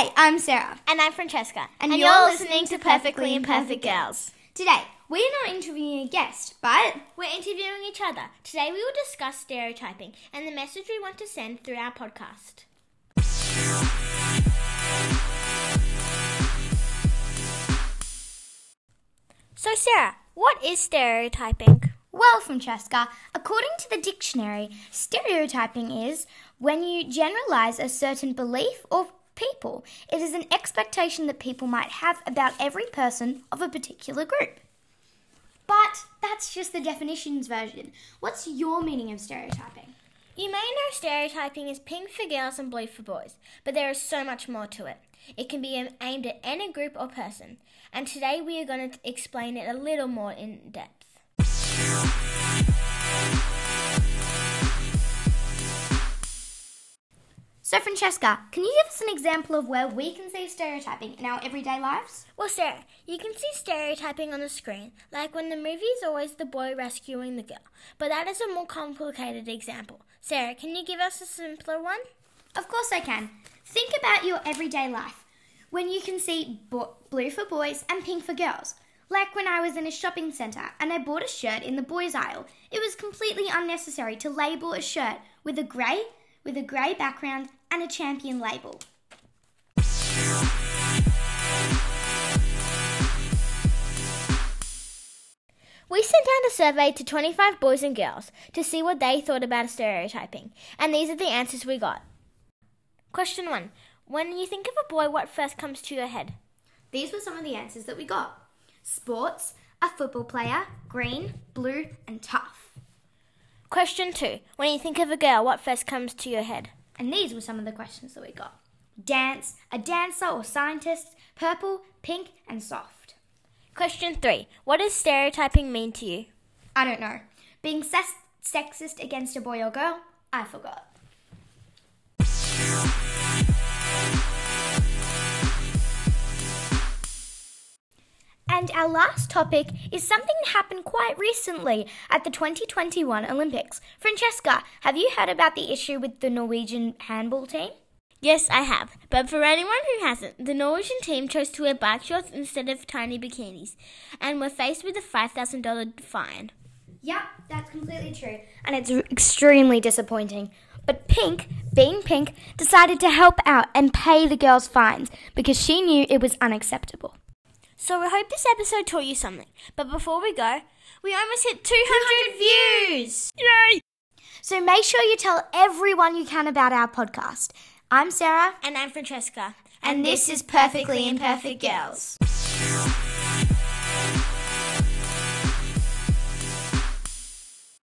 Hey, I'm Sarah. And I'm Francesca. And And, you're you're, listening to Perfectly Imperfect Girls. Today, we're not interviewing a guest, but We're interviewing each other. Today we will discuss stereotyping and the message we want to send through our podcast. So, Sarah, what is stereotyping? well, Francesca, according to the dictionary, stereotyping is when you generalize a certain belief or people. It is an expectation that people might have about every person of a particular group. But that's just the definitions version. What's your meaning of stereotyping? You may know stereotyping is pink for girls and blue for boys, but there is so much more to it. It can be aimed at any group or person, and today we are going to explain it a little more in depth. So, Francesca, can you give us an example of where we can see stereotyping in our everyday lives? Well, Sarah, you can see stereotyping on the screen, like when the movie is always the boy rescuing the girl, but that is a more complicated example. Sarah, can you give us a simpler one? Of course I can. Think about your everyday life when you can see bo- blue for boys and pink for girls. Like when I was in a shopping centre and I bought a shirt in the boys aisle. It was completely unnecessary to label a shirt with a grey with a grey background and a champion label. We sent out a survey to 25 boys and girls to see what they thought about stereotyping, and these are the answers we got. Question 1. When you think of a boy, what first comes to your head? These were some of the answers that we got. Sports, a football player, green, blue, and tough. Question 2. When you think of a girl, what first comes to your head? And these were some of the questions that we got. Dance, a dancer or scientist, purple, pink, and soft. Question 3. What does stereotyping mean to you? I don't know. Being ses- sexist against a boy or girl? I forgot. And our last topic is something that happened quite recently at the 2021 Olympics. Francesca, have you heard about the issue with the Norwegian handball team? Yes, I have. But for anyone who hasn't, the Norwegian team chose to wear bike shorts instead of tiny bikinis and were faced with a $5,000 fine. Yep, that's completely true. And it's extremely disappointing. But Pink, being Pink, decided to help out and pay the girls' fines because she knew it was unacceptable. So we hope this episode taught you something. But before we go, we almost hit 200, views! Yay! So make sure you tell everyone you can about our podcast. I'm Sarah, And I'm Francesca. and this is Perfectly Imperfect Girls.